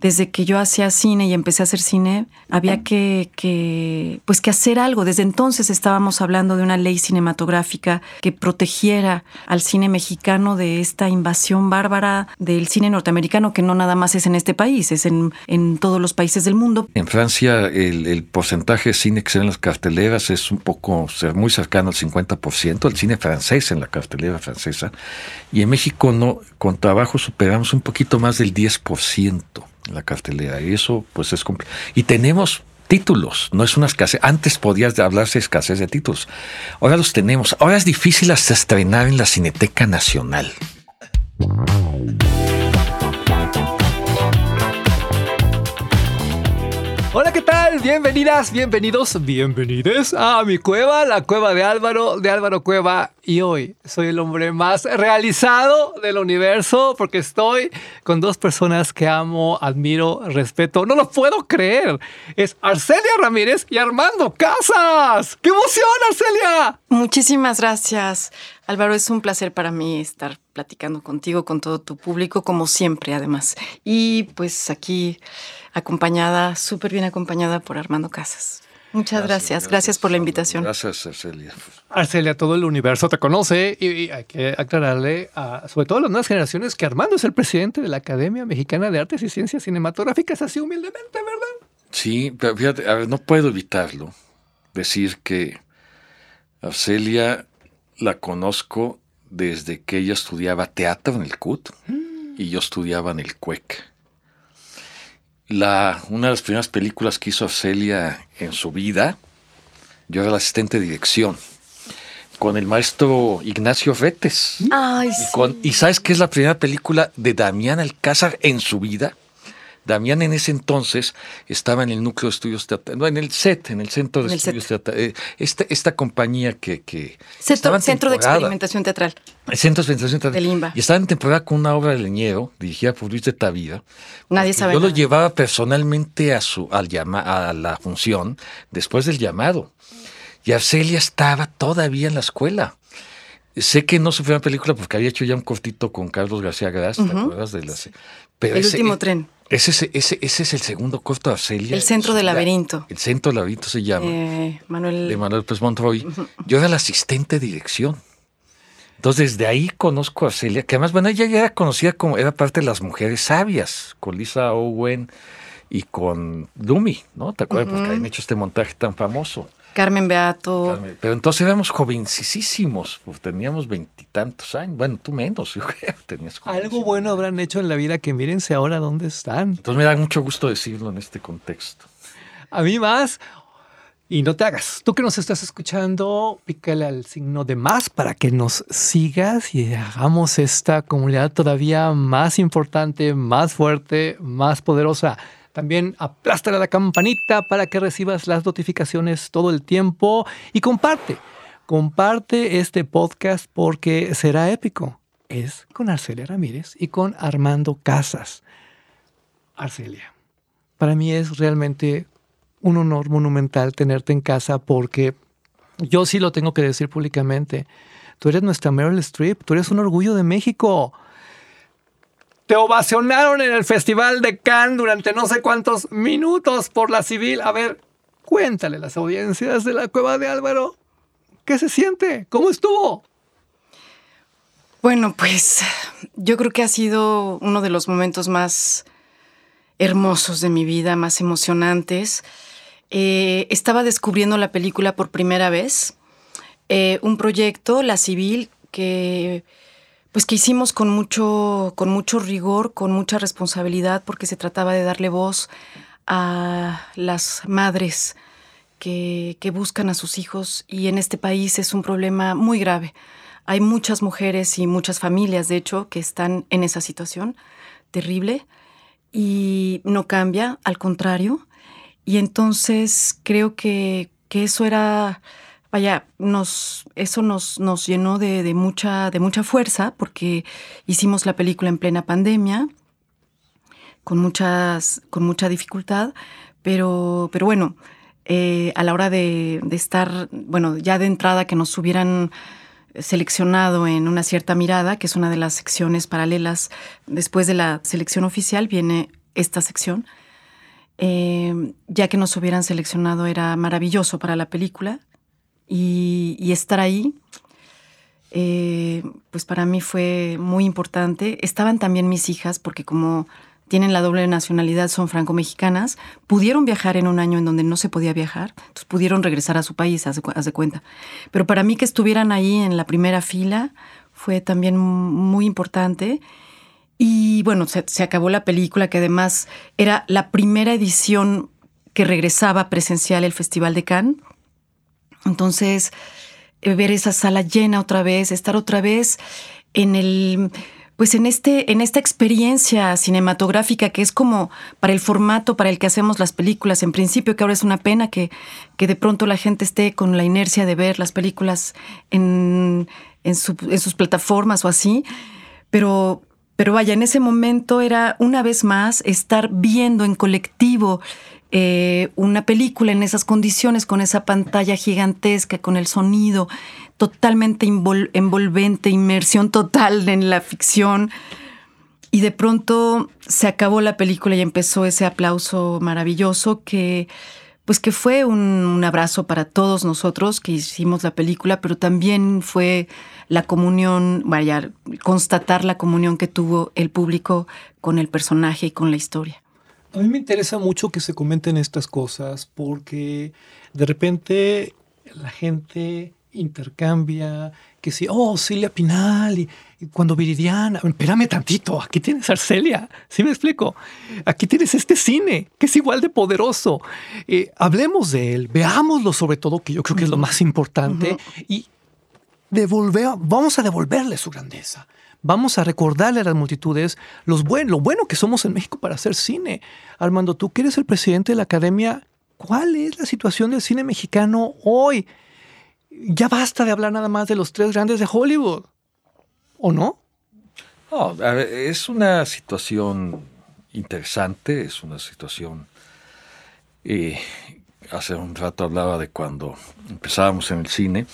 desde que yo hacía cine y empecé a hacer cine, había que, que, pues que hacer algo. Desde entonces estábamos hablando de una ley cinematográfica que protegiera al cine mexicano de esta invasión bárbara del cine norteamericano, que no nada más es en este país, es en, en todos los países del mundo. En Francia el, el porcentaje de cine que se ve en las carteleras es un poco, muy cercano al 50%, el cine francés en la cartelera francesa, y en México no, con trabajo superamos un poquito más del 10% la cartelera. Y eso, pues es complicado. Y tenemos títulos, no es una escasez. Antes podías hablarse de escasez de títulos. Ahora los tenemos. Ahora es difícil hasta estrenar en la Cineteca Nacional. Hola, ¿qué tal? Bienvenidas, bienvenidos, bienvenides a mi cueva, la cueva de Álvaro, de Álvaro Cueva. Y hoy soy el hombre más realizado del universo porque estoy con dos personas que amo, admiro, respeto. No lo puedo creer. Es Arcelia Ramírez y Armando Casas. ¡Qué emoción, Arcelia! Muchísimas gracias. Álvaro, es un placer para mí estar platicando contigo, con todo tu público, como siempre, además. Y pues aquí acompañada, súper bien acompañada por Armando Casas. Muchas gracias, gracias, por la invitación. Gracias, Arcelia. Arcelia, todo el universo te conoce y, hay que aclararle, a, sobre todo a las nuevas generaciones, que Armando es el presidente de la Academia Mexicana de Artes y Ciencias Cinematográficas, así humildemente, ¿verdad? Sí, pero fíjate, a ver, no puedo evitarlo, decir que Arcelia la conozco desde que ella estudiaba teatro en el CUT y yo estudiaba en el CUEC la, una de las primeras películas que hizo Celia en su vida, yo era el asistente de dirección, con el maestro Ignacio Retes. Ay, y, y, sabes qué es la primera película de Damián Alcázar en su vida? Damián en ese entonces estaba en el núcleo de estudios teatrales, no, en el CET, en el Centro de Estudios Teatrales. Eh, esta, esta compañía que... que Centro, Centro de Experimentación Teatral. El Centro de Experimentación Teatral. Del IMBA. Y estaba en temporada con una obra de Leñero, dirigida por Luis de Tavira. Nadie sabe Yo nada. lo llevaba personalmente a, su, al llama, a la función después del llamado. Y Arcelia estaba todavía en la escuela. Sé que no sufrió una película porque había hecho ya un cortito con Carlos García Gras, ¿te acuerdas de las? Pero el último tren. Ese es, ese, ese es el segundo corto de Arcelia. El centro del laberinto. El centro del laberinto se llama. Eh, Manuel. De Manuel Pérez Montroy. Yo era el asistente de dirección. Entonces, desde ahí conozco a Arcelia, que además, bueno, ella ya era conocida como, era parte de las mujeres sabias, con Lisa Owen y con Dumi, ¿no? ¿Te acuerdas? Porque habían hecho este montaje tan famoso. Carmen Beato. Carmen. Pero entonces éramos jovencísimos, pues teníamos veintitantos años. Bueno, tú menos, yo creo. Tenías Algo bueno habrán hecho en la vida que mírense ahora dónde están. Entonces me da mucho gusto decirlo en este contexto. A mí más. Y no te hagas. Tú que nos estás escuchando, pícale al signo de más para que nos sigas y hagamos esta comunidad todavía más importante, más fuerte, más poderosa. También aplástale la campanita para que recibas las notificaciones todo el tiempo y comparte. Comparte este podcast porque será épico. Es con Arcelia Ramírez y con Armando Casas. Arcelia, para mí es realmente un honor monumental tenerte en casa porque yo sí lo tengo que decir públicamente. Tú eres nuestra Meryl Streep, tú eres un orgullo de México. Te ovacionaron en el Festival de Cannes durante no sé cuántos minutos por la civil. A ver, cuéntale las audiencias de la Cueva de Álvaro. ¿Qué se siente? ¿Cómo estuvo? Bueno, pues yo creo que ha sido uno de los momentos más hermosos de mi vida, más emocionantes. Eh, estaba descubriendo la película por primera vez. Eh, un proyecto, La Civil, que pues que hicimos con mucho, con mucho rigor, con mucha responsabilidad, porque se trataba de darle voz a las madres que, buscan a sus hijos y en este país es un problema muy grave. Hay muchas mujeres y muchas familias, de hecho, que están en esa situación terrible y no cambia, al contrario. Y entonces creo que, que eso era, vaya, nos, eso nos, nos llenó de, mucha, de mucha fuerza porque hicimos la película en plena pandemia, con, muchas, con mucha dificultad, pero, bueno, eh, a la hora de, de estar, bueno, ya de entrada que nos hubieran seleccionado en una cierta mirada, que es una de las secciones paralelas después de la selección oficial, viene esta sección. Eh, ya que nos hubieran seleccionado era maravilloso para la película y, estar ahí, eh, pues para mí fue muy importante. Estaban también mis hijas, porque como tienen la doble nacionalidad, son franco-mexicanas, pudieron viajar en un año en donde no se podía viajar, entonces pudieron regresar a su país, haz de cuenta. Pero para mí que estuvieran ahí en la primera fila fue también muy importante. Y bueno, se, se acabó la película, que además era la primera edición que regresaba presencial el Festival de Cannes. Entonces, eh, ver esa sala llena otra vez, estar otra vez en el pues en este en esta experiencia cinematográfica que es como para el formato para el que hacemos las películas en principio que ahora es una pena que, que de pronto la gente esté con la inercia de ver las películas en, en, en sus plataformas o así. Pero pero vaya, en ese momento era una vez más estar viendo en colectivo eh, una película en esas condiciones, con esa pantalla gigantesca, con el sonido totalmente envolvente, inmersión total en la ficción. Y de pronto se acabó la película y empezó ese aplauso maravilloso que pues que fue un, abrazo para todos nosotros que hicimos la película, pero también fue la comunión, vaya, constatar la comunión que tuvo el público con el personaje y con la historia. A mí me interesa mucho que se comenten estas cosas porque de repente la gente intercambia, que sí, oh, Celia Pinal, y, cuando Viridiana, espérame tantito, aquí tienes Arcelia, ¿sí me explico? Aquí tienes este cine, que es igual de poderoso. Eh, hablemos de él, veámoslo sobre todo, que yo creo que es lo más importante, y devolver, vamos a devolverle su grandeza. Vamos a recordarle a las multitudes lo bueno que somos en México para hacer cine. Armando, tú que eres el presidente de la academia, ¿cuál es la situación del cine mexicano hoy? ya basta de hablar nada más de los tres grandes de Hollywood. ¿O no? No, es una situación interesante, es una situación... Eh, hace un rato hablaba de cuando empezábamos en el cine.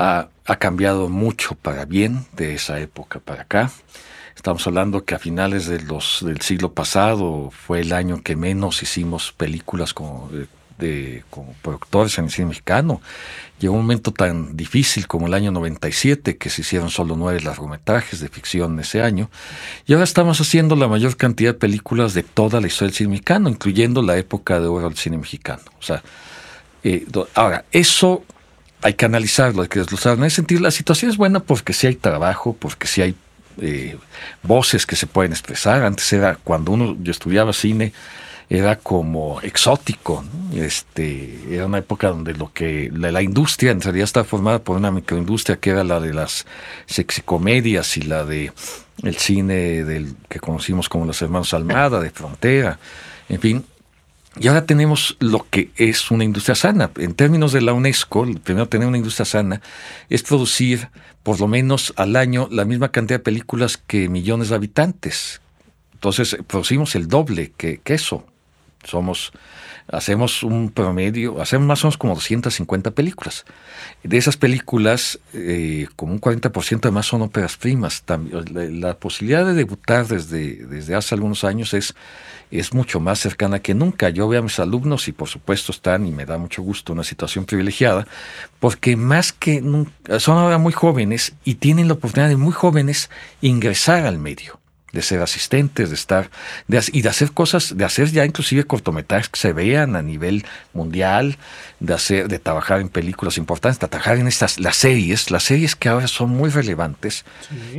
Ha, ha, cambiado mucho para bien de esa época para acá. Estamos hablando que a finales de los, del siglo pasado fue el año que menos hicimos películas como, de, como productores en el cine mexicano. Llegó un momento tan difícil como el año 97, que se hicieron solo nueve largometrajes de ficción ese año, y ahora estamos haciendo la mayor cantidad de películas de toda la historia del cine mexicano, incluyendo la época de oro del cine mexicano. O sea, eh, ahora, eso hay que analizarlo, hay que desglosarlo. En ese sentido, la situación es buena porque sí hay trabajo, porque sí hay eh, voces que se pueden expresar. Antes era cuando uno, yo estudiaba cine, era como exótico. Este, era una época donde lo que la, industria en realidad estaba formada por una microindustria que era la de las sexicomedias y la de el cine del que conocimos como los hermanos Almada, de Frontera, en fin. Y ahora tenemos lo que es una industria sana. En términos de la UNESCO, primero tener una industria sana es producir por lo menos al año la misma cantidad de películas que millones de habitantes. Entonces producimos el doble que, que eso. Somos, hacemos un promedio, hacemos más o menos como 250 películas. De esas películas, eh, como un 40% además son óperas primas. También, la, posibilidad de debutar desde, desde hace algunos años es, es mucho más cercana que nunca. Yo veo a mis alumnos y por supuesto están, y me da mucho gusto, una situación privilegiada, porque más que nunca, son ahora muy jóvenes y tienen la oportunidad de muy jóvenes ingresar al medio de ser asistentes, de estar, de, y de hacer cosas, de hacer ya inclusive cortometrajes que se vean a nivel mundial, de hacer, de trabajar en películas importantes, de trabajar en estas, las series, las series que ahora son muy relevantes.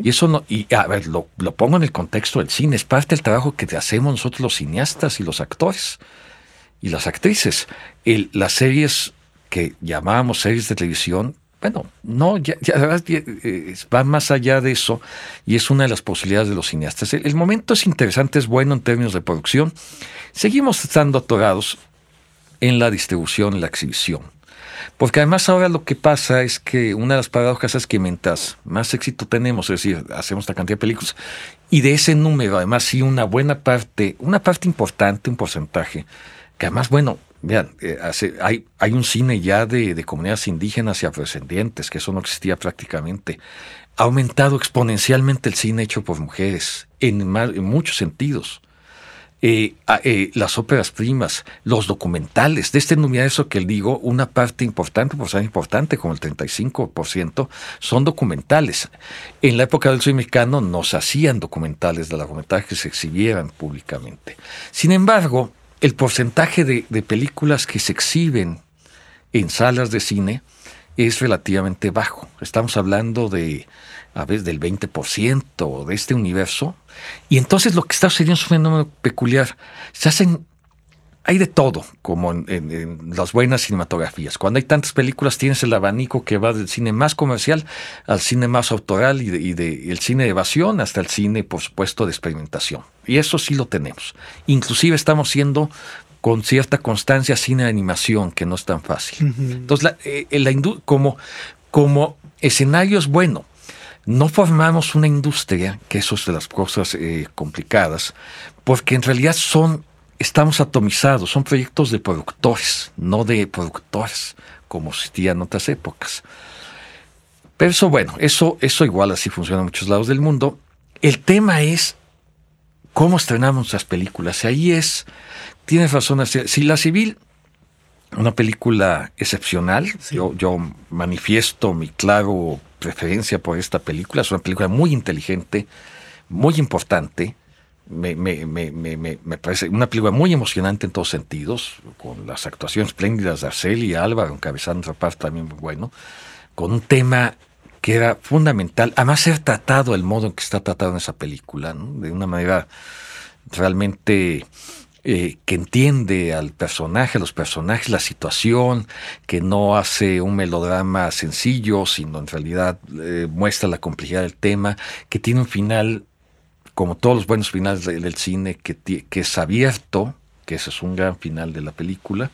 Y eso no, y a ver, lo, lo, pongo en el contexto del cine, es parte del trabajo que hacemos nosotros los cineastas y los actores y las actrices. El, las series que llamábamos series de televisión bueno, no, ya, ya, eh, va más allá de eso y es una de las posibilidades de los cineastas. El, momento es interesante, es bueno en términos de producción. Seguimos estando atorados en la distribución, en la exhibición. Porque además ahora lo que pasa es que una de las paradojas es que mientras más éxito tenemos, es decir, hacemos esta cantidad de películas, y de ese número además sí una buena parte, una parte importante, un porcentaje, que además, bueno, Vean, eh, hay, un cine ya de, comunidades indígenas y afrodescendientes, que eso no existía prácticamente. Ha aumentado exponencialmente el cine hecho por mujeres, en, muchos sentidos. eh, eh, las óperas primas, los documentales, de este universo que digo, una parte importante, por ser importante, como el 35%, son documentales. En la época del cine mexicano no hacían documentales de largometraje que se exhibieran públicamente. Sin embargo, el porcentaje de, películas que se exhiben en salas de cine es relativamente bajo. Estamos hablando de a veces del 20% de este universo. Y entonces lo que está sucediendo es un fenómeno peculiar. Se hacen, hay de todo, como en, las buenas cinematografías. Cuando hay tantas películas tienes el abanico que va del cine más comercial al cine más autoral y, de, el cine de evasión hasta el cine, por supuesto, de experimentación. Y eso sí lo tenemos. Inclusive estamos siendo con cierta constancia cine de animación, que no es tan fácil. Entonces, la, eh, como, como escenario es bueno, no formamos una industria, que eso es de las cosas eh, complicadas, porque en realidad son, estamos atomizados, son proyectos de productores, no de productores, como existía en otras épocas. Pero eso, bueno, eso, eso igual así funciona en muchos lados del mundo. El tema es cómo estrenamos nuestras películas. Y ahí es, tienes razón, si la civil una película excepcional. Yo, yo manifiesto mi claro preferencia por esta película. Es una película muy inteligente, muy importante. Me, me, me, me, parece una película muy emocionante en todos sentidos, con las actuaciones espléndidas de Arceli y Álvaro encabezando esa parte también muy bueno, con un tema que era fundamental, además ser tratado el modo en que está tratado en esa película, de una manera realmente eh, que entiende al personaje, a los personajes, la situación, que no hace un melodrama sencillo, sino en realidad eh, muestra la complejidad del tema, que tiene un final, como todos los buenos finales del, cine, que, es abierto, que ese es un gran final de la película.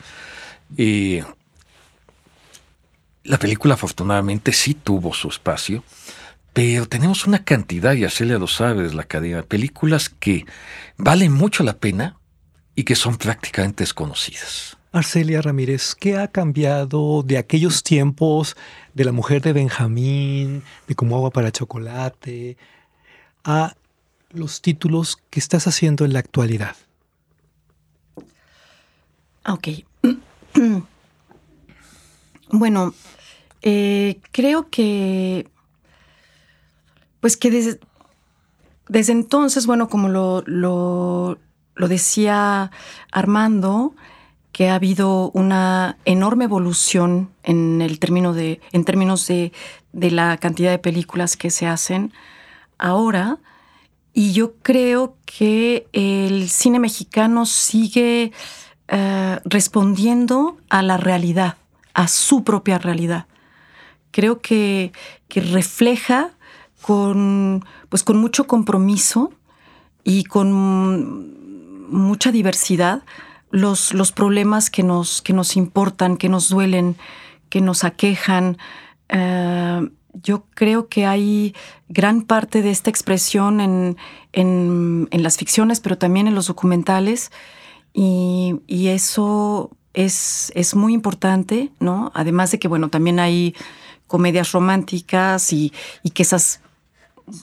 y la película afortunadamente sí tuvo su espacio, pero tenemos una cantidad, y Celia lo sabe, la cadena, películas que valen mucho la pena, y que son prácticamente desconocidas. Arcelia Ramírez, ¿qué ha cambiado de aquellos tiempos de la mujer de Benjamín, de como agua para chocolate, a los títulos que estás haciendo en la actualidad? Ok. bueno, eh, creo que, pues que desde, entonces, bueno, como lo, lo decía Armando, que ha habido una enorme evolución en el término de, en términos de, la cantidad de películas que se hacen ahora. Y yo creo que el cine mexicano sigue eh, respondiendo a la realidad, a su propia realidad. Creo que, refleja con, pues con mucho compromiso y con mucha diversidad los, los problemas que nos, que nos importan, que nos duelen, que nos aquejan. Eh, yo creo que hay gran parte de esta expresión en, en, las ficciones, pero también en los documentales. Y, eso es, es, muy importante, ¿no? Además de que, bueno, también hay comedias románticas y, y que esas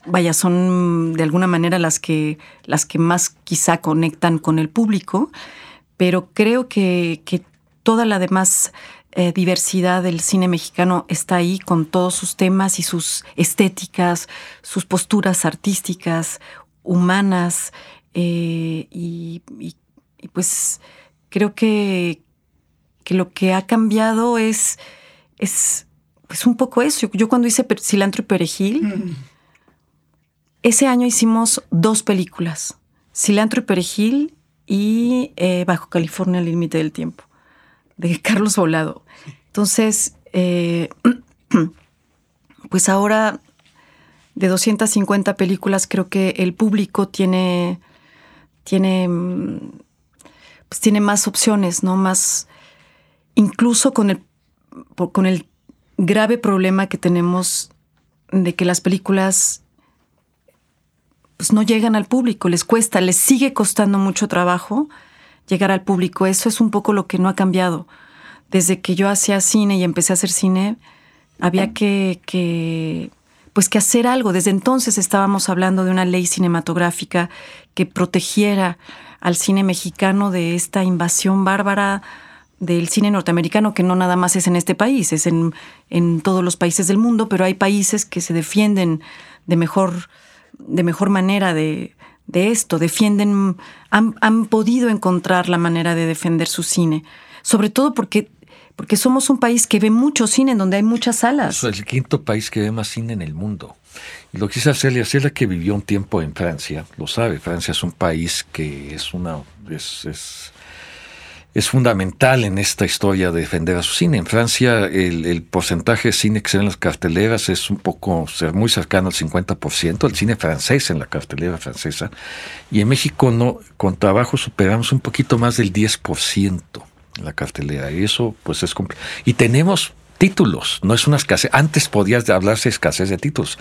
vaya, son de alguna manera las que, las que más quizá conectan con el público, pero creo que, toda la demás eh, diversidad del cine mexicano está ahí con todos sus temas y sus estéticas, sus posturas artísticas, humanas, eh, y, pues creo que, que, lo que ha cambiado es, es pues un poco eso. Yo cuando hice cilantro y perejil, mm. Ese año hicimos dos películas, Cilantro y Perejil y eh, Bajo California al límite del tiempo, de Carlos Volado. Entonces, eh, pues ahora de 250 películas creo que el público tiene, tiene, pues tiene más opciones, ¿no? Más, incluso con el, con el grave problema que tenemos de que las películas pues no llegan al público, les cuesta, les sigue costando mucho trabajo llegar al público. Eso es un poco lo que no ha cambiado. Desde que yo hacía cine y empecé a hacer cine, había que, pues que hacer algo. Desde entonces estábamos hablando de una ley cinematográfica que protegiera al cine mexicano de esta invasión bárbara del cine norteamericano, que no nada más es en este país, es en, en todos los países del mundo, pero hay países que se defienden de mejor, de mejor manera de, de esto, defienden, han, han, podido encontrar la manera de defender su cine, sobre todo porque, porque somos un país que ve mucho cine, en donde hay muchas salas. Es el quinto país que ve más cine en el mundo. Lo que dice Celia, Celia que vivió un tiempo en Francia, lo sabe, Francia es un país que es una... Es, es, es fundamental en esta historia de defender a su cine. En Francia el, porcentaje de cine que se ve en las carteleras es un poco, muy cercano al 50%, el cine francés en la cartelera francesa. Y en México no, con trabajo superamos un poquito más del 10% en la cartelera. Y eso pues es complicado. Y tenemos títulos, no es una escasez. Antes podías hablarse de escasez de títulos.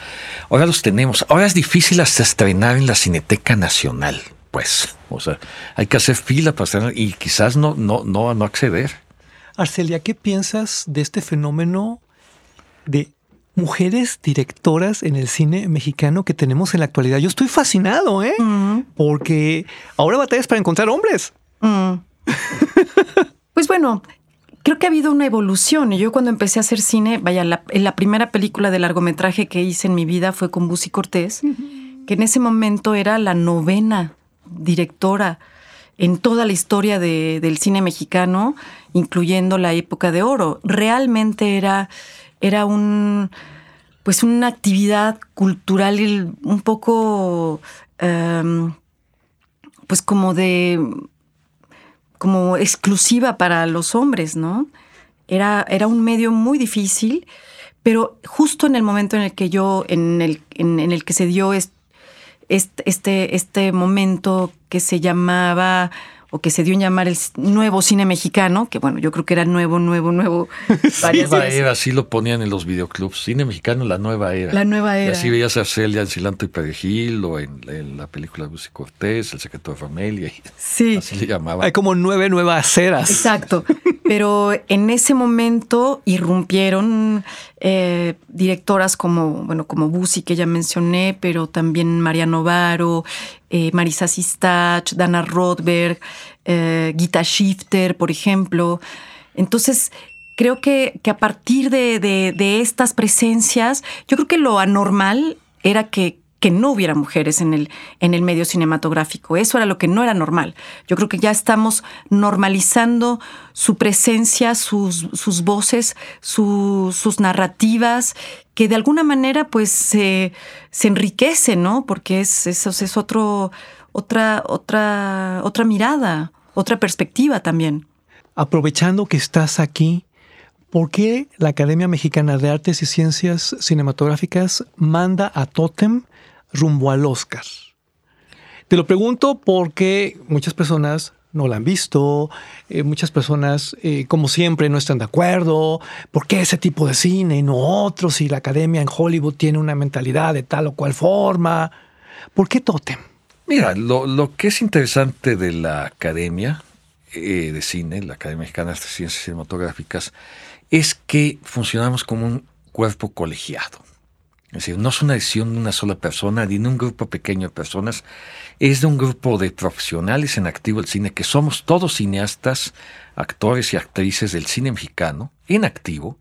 Ahora los tenemos. Ahora es difícil hasta estrenar en la Cineteca Nacional pues, o sea, hay que hacer fila para estar y quizás no, no, no, no acceder. Arcelia, ¿qué piensas de este fenómeno de mujeres directoras en el cine mexicano que tenemos en la actualidad? Yo estoy fascinado, ¿eh? Mm. Porque ahora batallas para encontrar hombres. Mm. pues bueno, creo que ha habido una evolución. Y yo cuando empecé a hacer cine, vaya, la, la primera película de largometraje que hice en mi vida fue con Busi Cortés, uh -huh. que en ese momento era la novena directora en toda la historia de, del cine mexicano, incluyendo la época de oro. Realmente era, era un, pues una actividad cultural un poco, um, pues como de, como exclusiva para los hombres, ¿no? Era, era un medio muy difícil, pero justo en el momento en el que yo, en el, en, en el que se dio este este, este, este momento que se llamaba o que se dio en llamar el nuevo cine mexicano, que bueno, yo creo que era nuevo, nuevo, nuevo. Varias nueva veces. era, así lo ponían en los videoclubs. Cine mexicano, la nueva era. La nueva era. Y así veías a Celia en Cilanto y Perejil o en, en la película de Lucy Cortés, El secreto de familia. Sí. Así le llamaban. Hay como nueve nuevas eras. Exacto. Pero en ese momento irrumpieron eh, directoras como, bueno, como Busi, que ya mencioné, pero también María Novaro, eh, Marisa Sistach, Dana Rothberg, eh, Gita Shifter, por ejemplo. Entonces, creo que, que a partir de, de, de, estas presencias, yo creo que lo anormal era que, que no hubiera mujeres en el, en el medio cinematográfico. Eso era lo que no era normal. Yo creo que ya estamos normalizando su presencia, sus, sus voces, su, sus narrativas, que de alguna manera pues se, se enriquece, ¿no? Porque es, es, es otro, otra, otra, otra mirada, otra perspectiva también. Aprovechando que estás aquí, ¿por qué la Academia Mexicana de Artes y Ciencias Cinematográficas manda a Totem rumbo al Oscar? Te lo pregunto porque muchas personas no la han visto, eh, muchas personas, eh, como siempre, no están de acuerdo. ¿Por qué ese tipo de cine y no otro? Si la academia en Hollywood tiene una mentalidad de tal o cual forma. ¿Por qué Totem? Mira, lo, lo que es interesante de la academia eh, de cine, la Academia Mexicana de Ciencias Cinematográficas, es que funcionamos como un cuerpo colegiado. Es decir, no es una decisión de una sola persona, ni de un grupo pequeño de personas, es de un grupo de profesionales en activo del cine, que somos todos cineastas, actores y actrices del cine mexicano, en activo,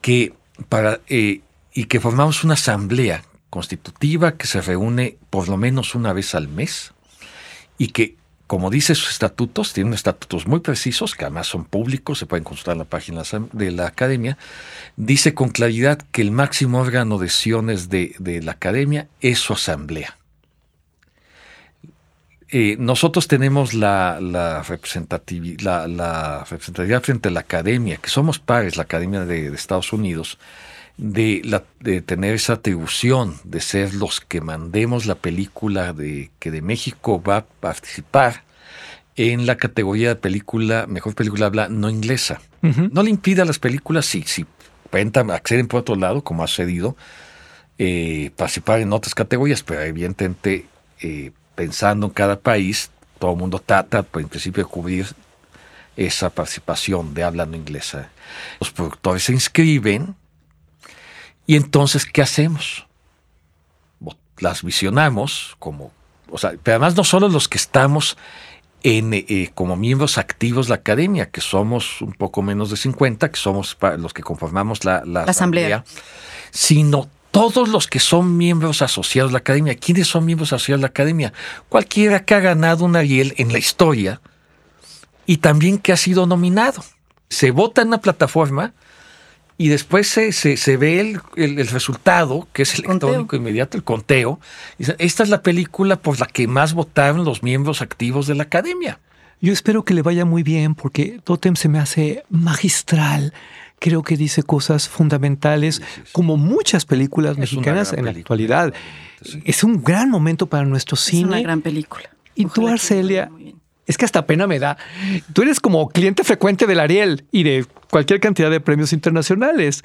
que para, eh, y que formamos una asamblea constitutiva que se reúne por lo menos una vez al mes y que como dice sus estatutos, tienen estatutos muy precisos, que además son públicos, se pueden consultar en la página de la academia, dice con claridad que el máximo órgano de decisiones de, la academia es su asamblea. Eh, nosotros tenemos la, representatividad, frente a la academia, que somos pares, la academia de, de Estados Unidos, de, la, de, tener esa atribución de ser los que mandemos la película de que de México va a participar en la categoría de película, mejor película habla no inglesa. Uh -huh. No le impide a las películas, si, si cuentan, acceden por otro lado, como ha cedido, eh, participar en otras categorías, pero evidentemente eh, pensando en cada país, todo el mundo trata, pues, en principio, de cubrir esa participación de habla no inglesa. Los productores se inscriben, y entonces, ¿qué hacemos? Las visionamos como o sea, pero además no solo los que estamos en, eh, como miembros activos de la academia, que somos un poco menos de 50, que somos los que conformamos la, asamblea, sino todos los que son miembros asociados de la academia. ¿Quiénes son miembros asociados de la academia? Cualquiera que ha ganado un Ariel en la historia y también que ha sido nominado. Se vota en una plataforma y después se, se, ve el, el, resultado, que es electrónico inmediato, el conteo. Esta es la película por la que más votaron los miembros activos de la academia. Yo espero que le vaya muy bien porque Totem se me hace magistral. Creo que dice cosas fundamentales, como muchas películas mexicanas en la actualidad. Es un gran momento para nuestro cine. Es una gran película. Y tú, Arcelia, es que hasta pena me da. Tú eres como cliente frecuente del Ariel y de cualquier cantidad de premios internacionales.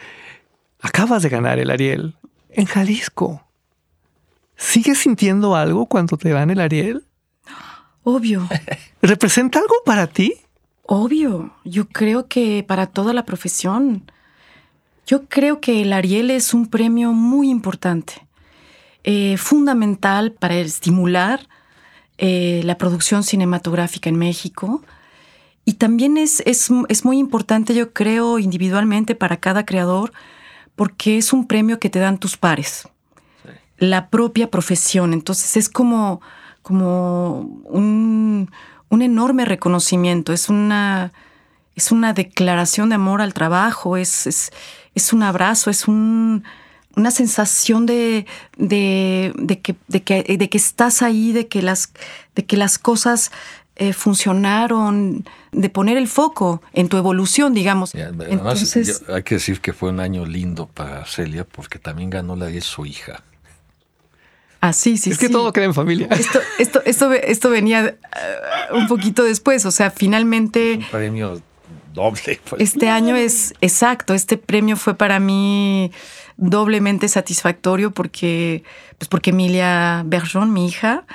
Acabas de ganar el Ariel en Jalisco. ¿Sigues sintiendo algo cuando te dan el Ariel? Obvio. ¿Representa algo para ti? Obvio. Yo creo que para toda la profesión. Yo creo que el Ariel es un premio muy importante, eh, fundamental para estimular eh, la producción cinematográfica en México. Y también es, es, muy importante, yo creo, individualmente para cada creador, porque es un premio que te dan tus pares, la propia profesión. Entonces es como, como un, un enorme reconocimiento, es una, es una declaración de amor al trabajo, es, es, es un abrazo, es un, una sensación de, de, que, de, que, de, que, estás ahí, de que las, de que las cosas eh, funcionaron, de poner el foco en tu evolución, digamos. Entonces, hay que decir que fue un año lindo para Celia porque también ganó la de su hija. Ah, sí, sí. Es que todo queda en familia. Esto, esto, esto, esto venía eh, un poquito después, o sea, finalmente... un premio doble. Pues. Este año es exacto, este premio fue para mí doblemente satisfactorio porque, pues porque Emilia Bergeron, mi hija,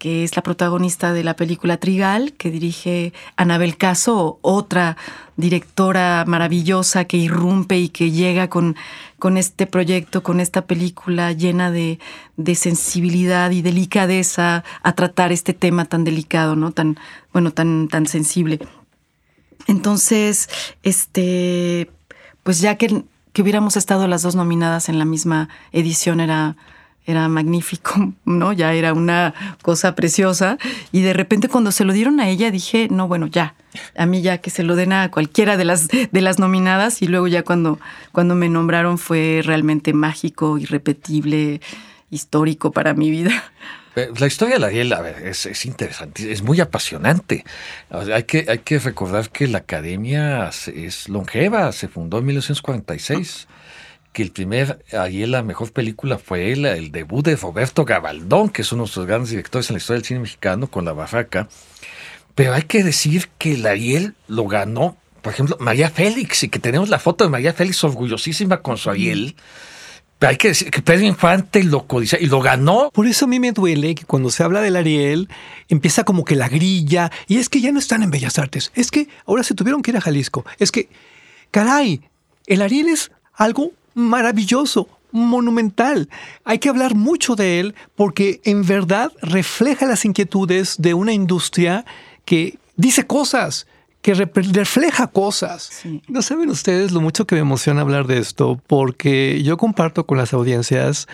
que es la protagonista de la película Trigal, que dirige Anabel Caso, otra directora maravillosa que irrumpe y que llega con, con este proyecto, con esta película llena de, de, sensibilidad y delicadeza a tratar este tema tan delicado, ¿no? Tan, bueno, tan, tan sensible. Entonces, este, pues ya que que hubiéramos estado las dos nominadas en la misma edición era, era magnífico, ¿no? Ya era una cosa preciosa. Y de repente cuando se lo dieron a ella dije, no, bueno, ya, a mí ya que se lo den a cualquiera de las, de las nominadas. Y luego ya cuando, cuando me nombraron fue realmente mágico, irrepetible, histórico para mi vida. La historia de la Ariel, es, interesante, es muy apasionante. hay, que, hay que recordar que la academia es longeva, se fundó en 1946. Que el primer Ariel, la mejor película, fue el, el debut de Roberto Gabaldón, que es uno de los grandes directores en la historia del cine mexicano, con La Barraca. Pero hay que decir que el Ariel lo ganó, por ejemplo, María Félix, y que tenemos la foto de María Félix orgullosísima con su Ariel. Pero hay que decir que Pedro Infante lo y lo ganó. Por eso a mí me duele que cuando se habla del Ariel empieza como que la grilla y es que ya no están en Bellas Artes. Es que ahora se tuvieron que ir a Jalisco. Es que, caray, el Ariel es algo maravilloso, monumental. Hay que hablar mucho de él porque en verdad refleja las inquietudes de una industria que dice cosas que refleja cosas. No saben ustedes lo mucho que me emociona hablar de esto, porque yo comparto con las audiencias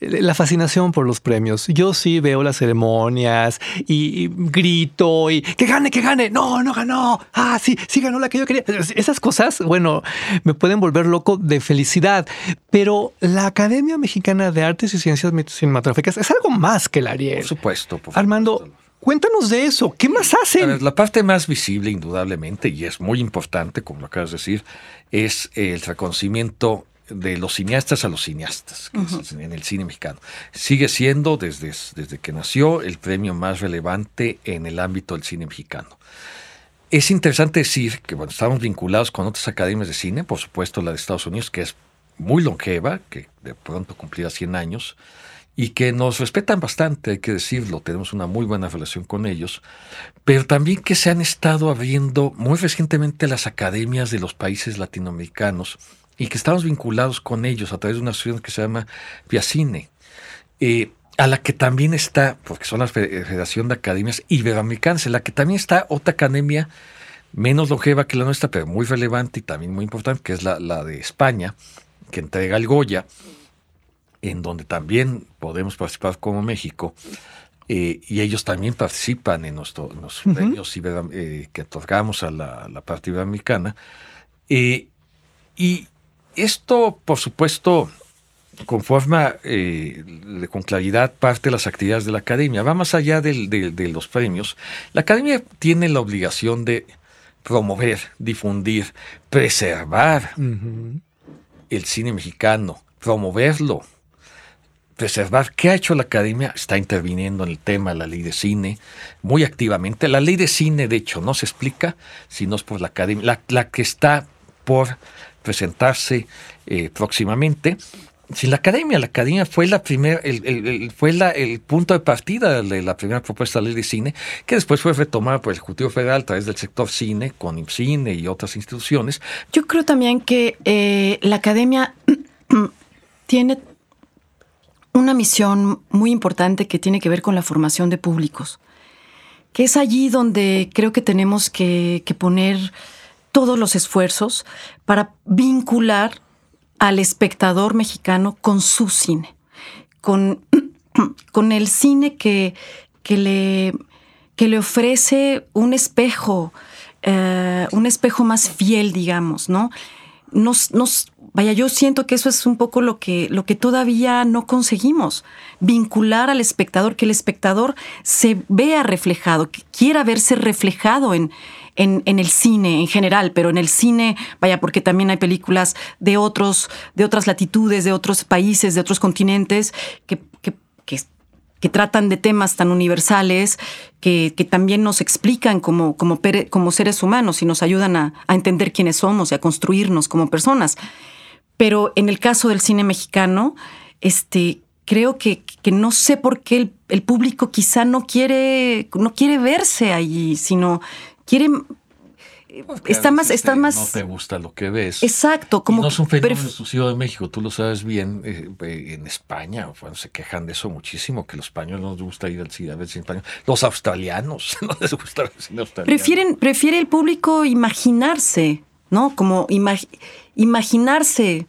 eh, la fascinación por los premios. Yo sí veo las ceremonias y, grito y que gane, que gane. No, no ganó. Ah, sí, sí ganó la que yo quería. Esas cosas, bueno, me pueden volver loco de felicidad. Pero la Academia Mexicana de Artes y Ciencias Cinematográficas es algo más que el Ariel. Por supuesto. Por Armando, Cuéntanos de eso. ¿Qué más hacen? la parte más visible, indudablemente, y es muy importante, como lo acabas de decir, es el reconocimiento de los cineastas a los cineastas en el cine mexicano. Sigue siendo, desde, desde que nació, el premio más relevante en el ámbito del cine mexicano. Es interesante decir que bueno, estamos vinculados con otras academias de cine, por supuesto la de Estados Unidos, que es muy longeva, que de pronto cumplirá 100 años, y que nos respetan bastante, hay que decirlo, tenemos una muy buena relación con ellos, pero también que se han estado abriendo muy recientemente las academias de los países latinoamericanos y que estamos vinculados con ellos a través de una asociación que se llama Piacine. Eh, a la que también está, porque son la Federación de Academias Iberoamericanas, en la que también está otra academia menos longeva que la nuestra, pero muy relevante y también muy importante, que es la de España, que entrega el Goya, en donde también podemos participar como México. Eh, y ellos también participan en nuestros premios eh, que otorgamos a la, la parte iberoamericana. Eh, y esto, por supuesto, conforma con claridad parte de las actividades de la academia. Va más allá de los premios. La academia tiene la obligación de promover, difundir, preservar el cine mexicano, promoverlo, preservar. ¿Qué ha hecho la academia? Está interviniendo en el tema de la ley de cine muy activamente. La ley de cine, de hecho, no se explica si no es por la academia, la, que está por presentarse eh, próximamente. Sin la academia, la academia fue la primera, el, fue el punto de partida de la primera propuesta de ley de cine, que después fue retomada por el Ejecutivo Federal a través del sector cine, con IMCINE y otras instituciones. Yo creo también que eh, la academia tiene una misión muy importante que tiene que ver con la formación de públicos, que es allí donde creo que tenemos que, poner todos los esfuerzos para vincular al espectador mexicano con su cine, con, con el cine que, que, le, que le ofrece un espejo, eh, un espejo más fiel, digamos, ¿no? Nos, nos, Vaya, yo siento que eso es un poco lo que, lo que todavía no conseguimos. Vincular al espectador, que el espectador se vea reflejado, que quiera verse reflejado en, en, en, el cine en general, pero en el cine, vaya, porque también hay películas de otros, de otras latitudes, de otros países, de otros continentes, que, que tratan de temas tan universales, que, que también nos explican como, como, como, seres humanos y nos ayudan a, a entender quiénes somos y a construirnos como personas. Pero en el caso del cine mexicano, este, creo que, que no sé por qué el, público quizá no quiere, no quiere verse allí, sino quiere está más, está más. No te gusta lo que ves. Exacto, como. no es un fenómeno exclusivo de México, tú lo sabes bien. Eh, eh, en España, bueno, se quejan de eso muchísimo, que los españoles no les gusta ir al cine a ver cine español. Los australianos no les gusta el cine australiano. Prefieren, prefiere el público imaginarse, ¿no? Como imaginarse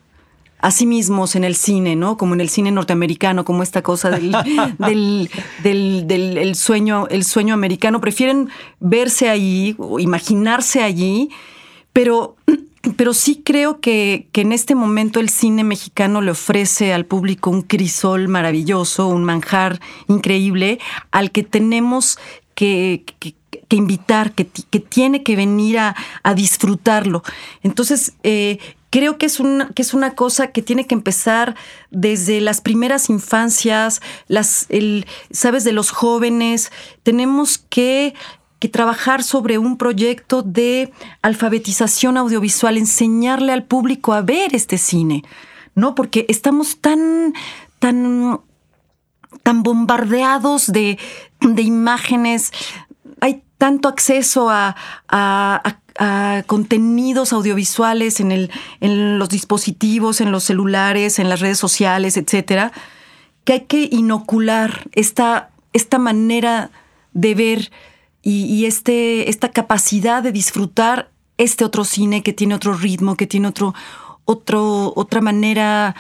a sí mismos en el cine, ¿no? Como en el cine norteamericano, como esta cosa del, del, sueño, el sueño americano. Prefieren verse allí o imaginarse allí, pero, pero sí creo que, que, en este momento el cine mexicano le ofrece al público un crisol maravilloso, un manjar increíble, al que tenemos que, que invitar, que, que, tiene que venir a, a disfrutarlo. Entonces, eh, creo que es, una, que es una cosa que tiene que empezar desde las primeras infancias, las, el, sabes, de los jóvenes. Tenemos que que trabajar sobre un proyecto de alfabetización audiovisual, enseñarle al público a ver este cine, ¿no? Porque estamos tan, tan, tan bombardeados de, de imágenes, hay tanto acceso a, a, contenidos audiovisuales en, el, en los dispositivos, en los celulares, en las redes sociales, etcétera, que hay que inocular esta, esta manera de ver y, este, esta capacidad de disfrutar este otro cine que tiene otro ritmo, que tiene otro, otro, otra manera,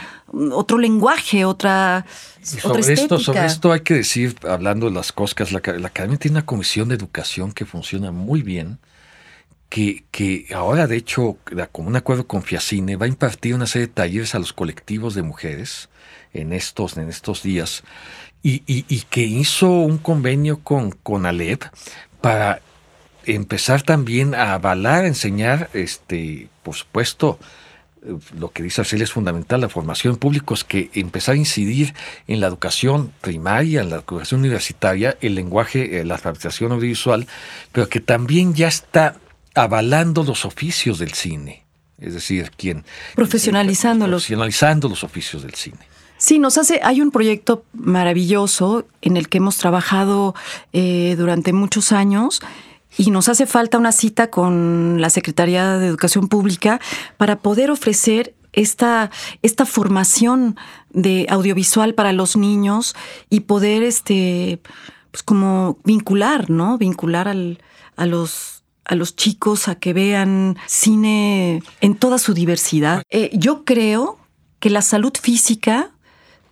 otro lenguaje, otra, sobre Esto, sobre esto hay que decir, hablando de las cosas, la, la Academia tiene una comisión de educación que funciona muy bien que, ahora, de hecho, como un acuerdo con Fiacine, va a impartir una serie de talleres a los colectivos de mujeres en estos, en estos días y, y, que hizo un convenio con, con Alep para empezar también a avalar, a enseñar, este, por supuesto, lo que dice Arcelia es fundamental, la formación en públicos, que empezar a incidir en la educación primaria, en la educación universitaria, el lenguaje, eh, la alfabetización audiovisual, pero que también ya está avalando los oficios del cine. Es decir, quien... Profesionalizándolos. Profesionalizando los oficios del cine. Sí, nos hace, hay un proyecto maravilloso en el que hemos trabajado eh, durante muchos años y nos hace falta una cita con la Secretaría de Educación Pública para poder ofrecer esta, esta formación de audiovisual para los niños y poder este pues como vincular, ¿no? Vincular al, a los a los chicos a que vean cine en toda su diversidad. Eh, yo creo que la salud física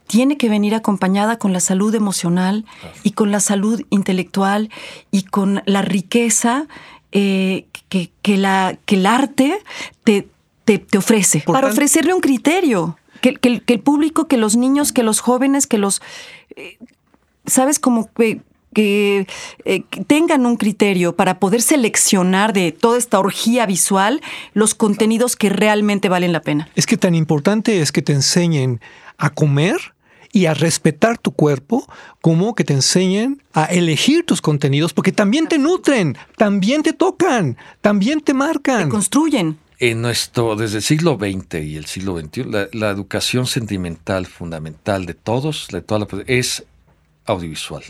tiene que venir acompañada con la salud emocional y con la salud intelectual y con la riqueza eh, que, la, que el arte te, te, ofrece. para ofrecerle un criterio. Que, que, el público, que los niños, que los jóvenes, que los... Eh, ¿Sabes? Como que eh, que, tengan un criterio para poder seleccionar de toda esta orgía visual los contenidos que realmente valen la pena. Es que tan importante es que te enseñen a comer y a respetar tu cuerpo, como que te enseñen a elegir tus contenidos, porque también te nutren, también te tocan, también te marcan. Te construyen. En nuestro, desde el siglo XX y el siglo XXI, la, educación sentimental fundamental de todos, de toda la, es audiovisual.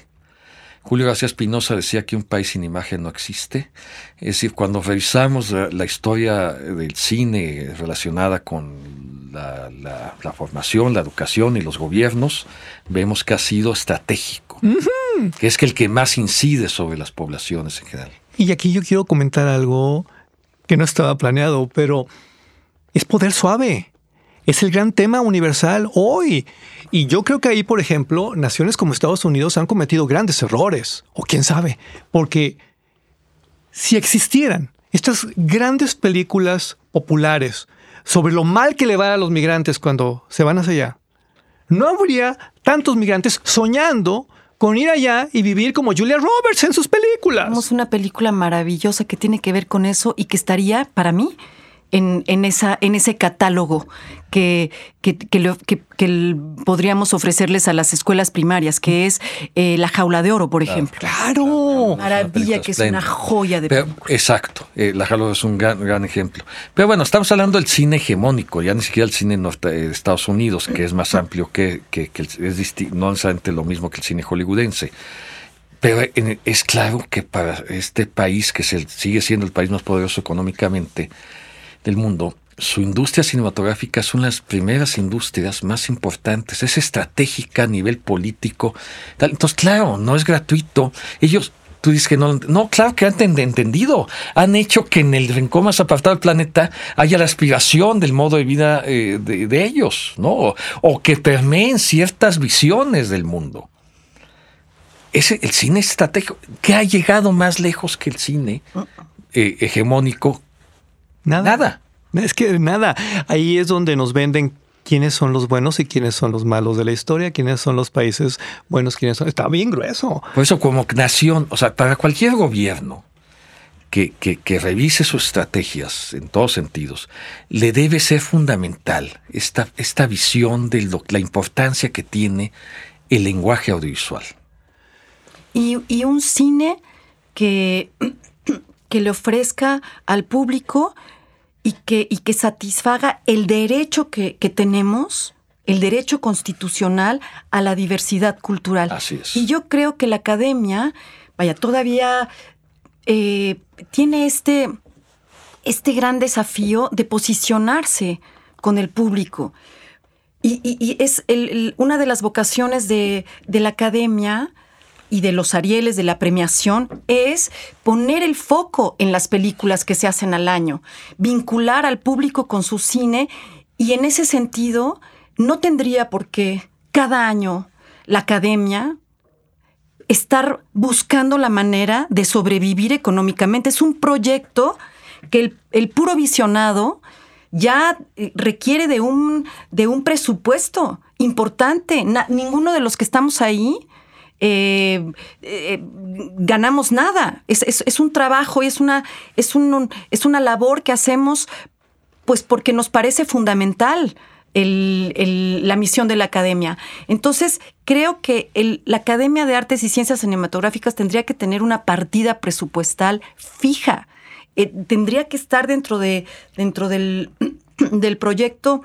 Julio García Espinosa decía que un país sin imagen no existe. Es decir, cuando revisamos la, historia del cine relacionada con la, formación, la educación y los gobiernos, vemos que ha sido estratégico, que es que el que más incide sobre las poblaciones en general. Y aquí yo quiero comentar algo que no estaba planeado, pero es poder suave. Es el gran tema universal hoy. Y yo creo que ahí, por ejemplo, naciones como Estados Unidos han cometido grandes errores, o quién sabe, porque si existieran estas grandes películas populares sobre lo mal que le va a los migrantes cuando se van hacia allá, no habría tantos migrantes soñando con ir allá y vivir como Julia Roberts en sus películas. Tenemos una película maravillosa que tiene que ver con eso y que estaría, para mí, en, esa, en ese catálogo que, que, podríamos ofrecerles a las escuelas primarias, que es eh, La Jaula de Oro, por ejemplo. ¡Claro! Maravilla, que es una joya de Exacto, eh, La Jaula es un gran, gran ejemplo. Pero bueno, estamos hablando del cine hegemónico, ya ni siquiera el cine de Estados Unidos, que es más amplio que, que, es no necesariamente lo mismo que el cine hollywoodense. Pero es claro que para este país, que sigue siendo el país más poderoso económicamente, del mundo, su industria cinematográfica son las primeras industrias más importantes, es estratégica a nivel político. Entonces, claro, no es gratuito. Ellos, tú dices que no, no, claro que han entendido, han hecho que en el rincón más apartado del planeta haya la aspiración del modo de vida eh, de, ellos, ¿no? O, que permeen ciertas visiones del mundo. Ese, el cine estratégico, que ha llegado más lejos que el cine eh, hegemónico Nada. Es que nada. Ahí es donde nos venden quiénes son los buenos y quiénes son los malos de la historia, quiénes son los países buenos, quiénes son. Está bien grueso. Por eso, como nación, o sea, para cualquier gobierno que, que, revise sus estrategias en todos sentidos, le debe ser fundamental esta, esta visión de la importancia que tiene el lenguaje audiovisual. Y, y un cine que, que le ofrezca al público y que, y que satisfaga el derecho que, tenemos, el derecho constitucional a la diversidad cultural. Así es. Y yo creo que la academia, vaya, todavía eh, tiene este, este gran desafío de posicionarse con el público. Y, es una de las vocaciones de, de la academia y de los Arieles, de la premiación, es poner el foco en las películas que se hacen al año, vincular al público con su cine y en ese sentido no tendría por qué cada año la academia estar buscando la manera de sobrevivir económicamente. Es un proyecto que el, puro visionado ya requiere de un, de un presupuesto importante. ninguno de los que estamos ahí eh, eh, ganamos nada. Es, un trabajo y es una, es, un, es una labor que hacemos pues porque nos parece fundamental. la misión de la academia. Entonces, creo que la Academia de Artes y Ciencias Cinematográficas tendría que tener una partida presupuestal fija. Eh, tendría que estar dentro, de, dentro del, del proyecto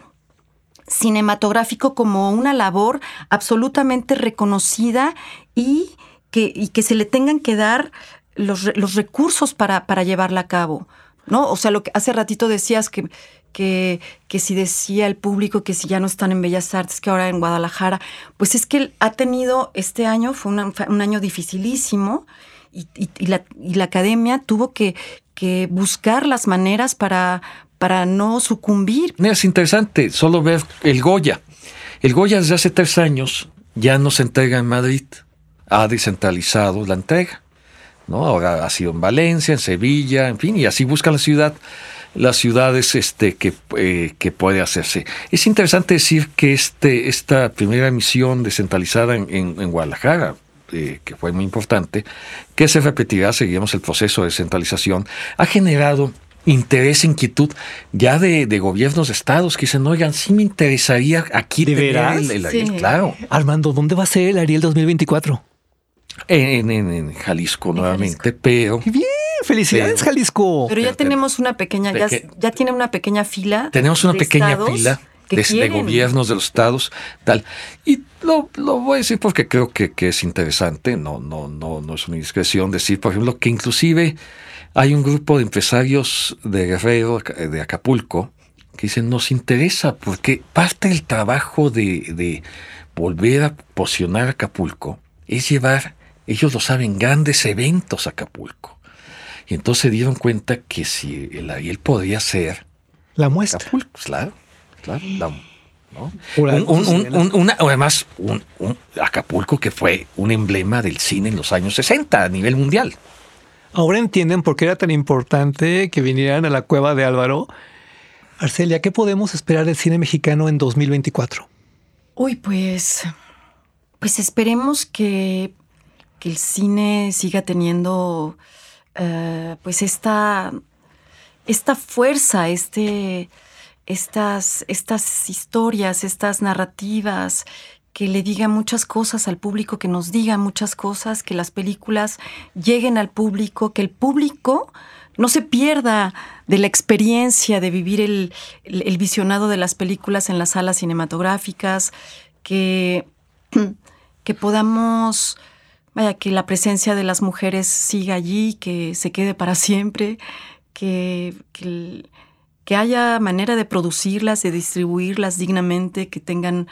cinematográfico como una labor absolutamente reconocida y que, que se le tengan que dar los, recursos para, para, llevarla a cabo. ¿no? O sea, lo que hace ratito decías que, que, que si decía el público que si ya no están en Bellas Artes, que ahora en Guadalajara, pues es que ha tenido este año, fue un año dificilísimo, y, y, la, y, la, academia tuvo que, que buscar las maneras para, para no sucumbir. Es interesante solo ver el Goya. El Goya desde hace tres años ya no se entrega en Madrid, ha descentralizado la entrega. ¿no? Ahora ha sido en Valencia, en Sevilla, en fin, y así busca la ciudad, las ciudades este, que, eh, que puede hacerse. Es interesante decir que este, esta primera emisión descentralizada en, en, Guadalajara, eh, que fue muy importante, que se repetirá, seguimos el proceso de descentralización, ha generado interés, inquietud ya de, de, gobiernos de estados que dicen, oigan, sí me interesaría aquí ¿De veras? El, el, el, Claro. Armando, ¿dónde va a ser el Ariel 2024? En, en, en Jalisco en nuevamente, Jalisco. pero... ¡Qué bien! ¡Felicidades, pero, Jalisco! Pero ya pero, tenemos una pequeña, ya, ya, tiene una pequeña fila. Tenemos una pequeña fila de, de, gobiernos de los estados, tal. Y lo, lo voy a decir porque creo que, que, es interesante, no, no, no, no es una indiscreción decir, por ejemplo, que inclusive hay un grupo de empresarios de Guerrero, de Acapulco, que dicen, nos interesa porque parte del trabajo de, de volver a posicionar Acapulco es llevar ellos lo saben, grandes eventos a Acapulco. Y entonces se dieron cuenta que si el Ariel podría ser la muestra. Acapulco, claro, claro. La, ¿no? Un, un, un, una, además, un, Acapulco que fue un emblema del cine en los años 60 a nivel mundial. Ahora entienden por qué era tan importante que vinieran a la cueva de Álvaro. Arcelia, ¿qué podemos esperar del cine mexicano en 2024? Uy, pues, pues esperemos que que el cine siga teniendo uh, pues esta, esta fuerza, este, estas, estas historias, estas narrativas, que le diga muchas cosas al público, que nos diga muchas cosas, que las películas lleguen al público, que el público no se pierda de la experiencia de vivir el, el, visionado de las películas en las salas cinematográficas, que, que podamos vaya, que la presencia de las mujeres siga allí, que se quede para siempre, que, que, haya manera de producirlas, de distribuirlas dignamente, que tengan,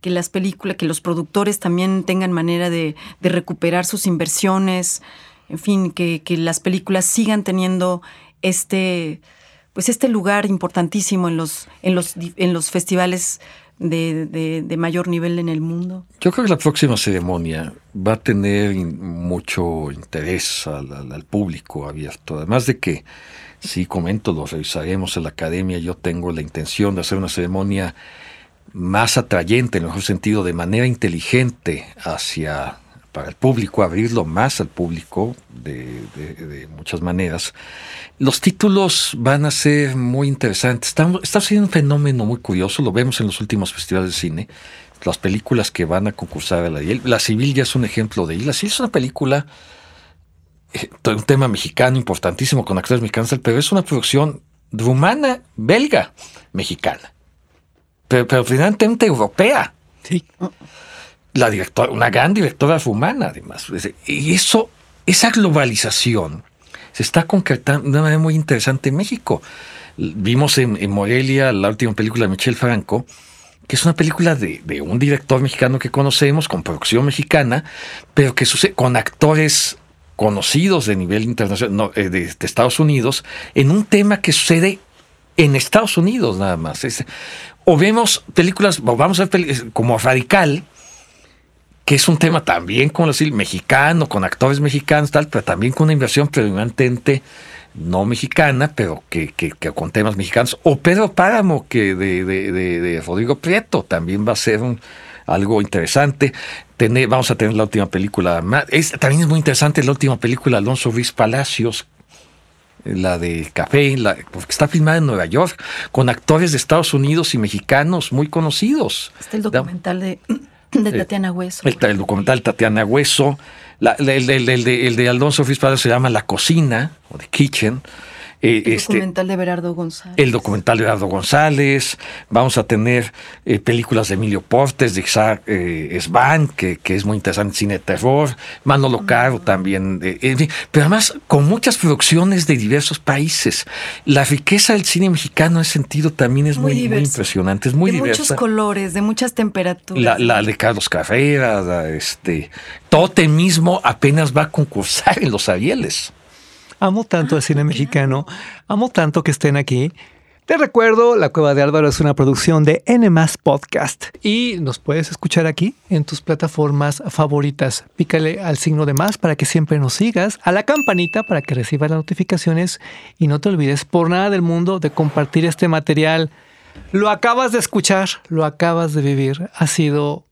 que las películas, que los productores también tengan manera de, de recuperar sus inversiones, en fin, que, las películas sigan teniendo este, pues este lugar importantísimo en los, en los, en los festivales de, mayor nivel en el mundo? Yo creo que la próxima ceremonia va a tener mucho interés al, al, al público abierto. Además de que, si comento, lo revisaremos en la academia, yo tengo la intención de hacer una ceremonia más atrayente, en el mejor sentido, de manera inteligente hacia para el público, abrirlo más al público de, de, de, muchas maneras. Los títulos van a ser muy interesantes. Está, siendo un fenómeno muy curioso, lo vemos en los últimos festivales de cine. Las películas que van a concursar a la La Civil ya es un ejemplo de ello. La Civil es una película, eh, un tema mexicano importantísimo con actores mexicanos, pero es una producción rumana, belga, mexicana. Pero, pero finalmente europea. Sí la directora, una gran directora rumana, además. Y eso, esa globalización se está concretando de una manera muy interesante en México. Vimos en, en Morelia la última película de Michel Franco, que es una película de, de, un director mexicano que conocemos, con producción mexicana, pero que sucede con actores conocidos de nivel internacional, no, eh, de, de, Estados Unidos, en un tema que sucede en Estados Unidos nada más. Es, o vemos películas, vamos a ver como Radical, que es un tema también, como decir, mexicano, con actores mexicanos, tal, pero también con una inversión predominantemente no mexicana, pero que, con temas mexicanos. O Pedro Páramo, que de, de, de, de Rodrigo Prieto, también va a ser algo interesante. Tener, vamos a tener la última película. También es muy interesante la última película, Alonso Ruiz Palacios, la de Café, la, porque está filmada en Nueva York, con actores de Estados Unidos y mexicanos muy conocidos. Está el documental de de Tatiana Hueso. El, el documental Tatiana Hueso. La, el, el, el, de, Alonso Fispado se llama La Cocina, o The Kitchen. Eh, el este, documental de Berardo González. El documental de Berardo González. Vamos a tener eh, películas de Emilio Portes, de Isaac eh, Svan, que, es muy interesante, cine de terror. Manolo Caro también. pero además con muchas producciones de diversos países. La riqueza del cine mexicano en ese sentido también es muy, impresionante. Es muy de diversa. muchos colores, de muchas temperaturas. La, de Carlos Carrera, este. Tote mismo apenas va a concursar en los Arieles. Amo tanto el cine mexicano, amo tanto que estén aquí. Te recuerdo, La Cueva de Álvaro es una producción de N Podcast y nos puedes escuchar aquí en tus plataformas favoritas. Pícale al signo de más para que siempre nos sigas, a la campanita para que recibas las notificaciones y no te olvides por nada del mundo de compartir este material. Lo acabas de escuchar, lo acabas de vivir. Ha sido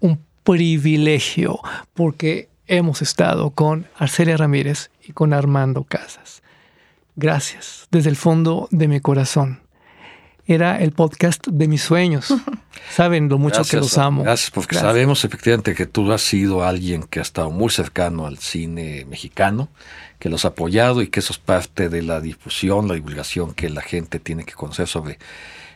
un privilegio porque hemos estado con Arcelia Ramírez y con Armando Casas. Gracias desde el fondo de mi corazón. Era el podcast de mis sueños. Saben lo mucho que los amo. Gracias, porque sabemos efectivamente que tú has sido alguien que ha estado muy cercano al cine mexicano, que los ha apoyado y que eso es parte de la difusión, la divulgación que la gente tiene que conocer sobre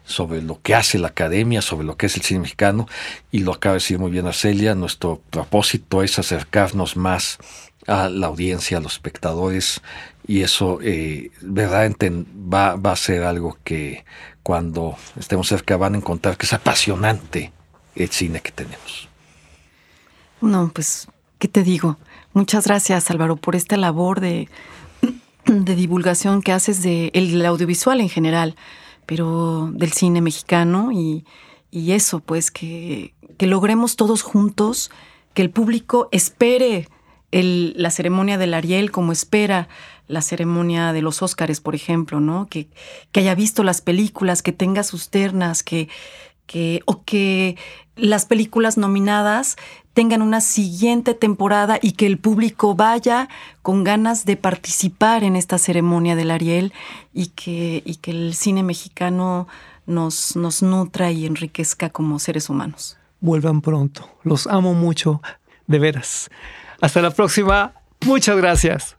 sobre lo que hace la academia, sobre lo que es el cine mexicano, y lo acaba de decir muy bien Arcelia, nuestro propósito es acercarnos más a la audiencia, a los espectadores, y eso eh, va, va a ser algo que cuando estemos cerca van a encontrar que es apasionante el cine que tenemos. No, pues, ¿qué te digo? Muchas gracias, Álvaro, por esta labor de, de divulgación que haces del de audiovisual en general pero del cine mexicano y, eso, pues que, logremos todos juntos que el público espere la ceremonia del Ariel como espera la ceremonia de los Óscares, por ejemplo, ¿no? Que, que, haya visto las películas, que tenga sus ternas, que, que, o que las películas nominadas tengan una siguiente temporada y que el público vaya con ganas de participar en esta ceremonia del Ariel y que, y que el cine mexicano nos, nos nutra y enriquezca como seres humanos. Vuelvan pronto. Los amo mucho, de veras. Hasta la próxima. Muchas gracias.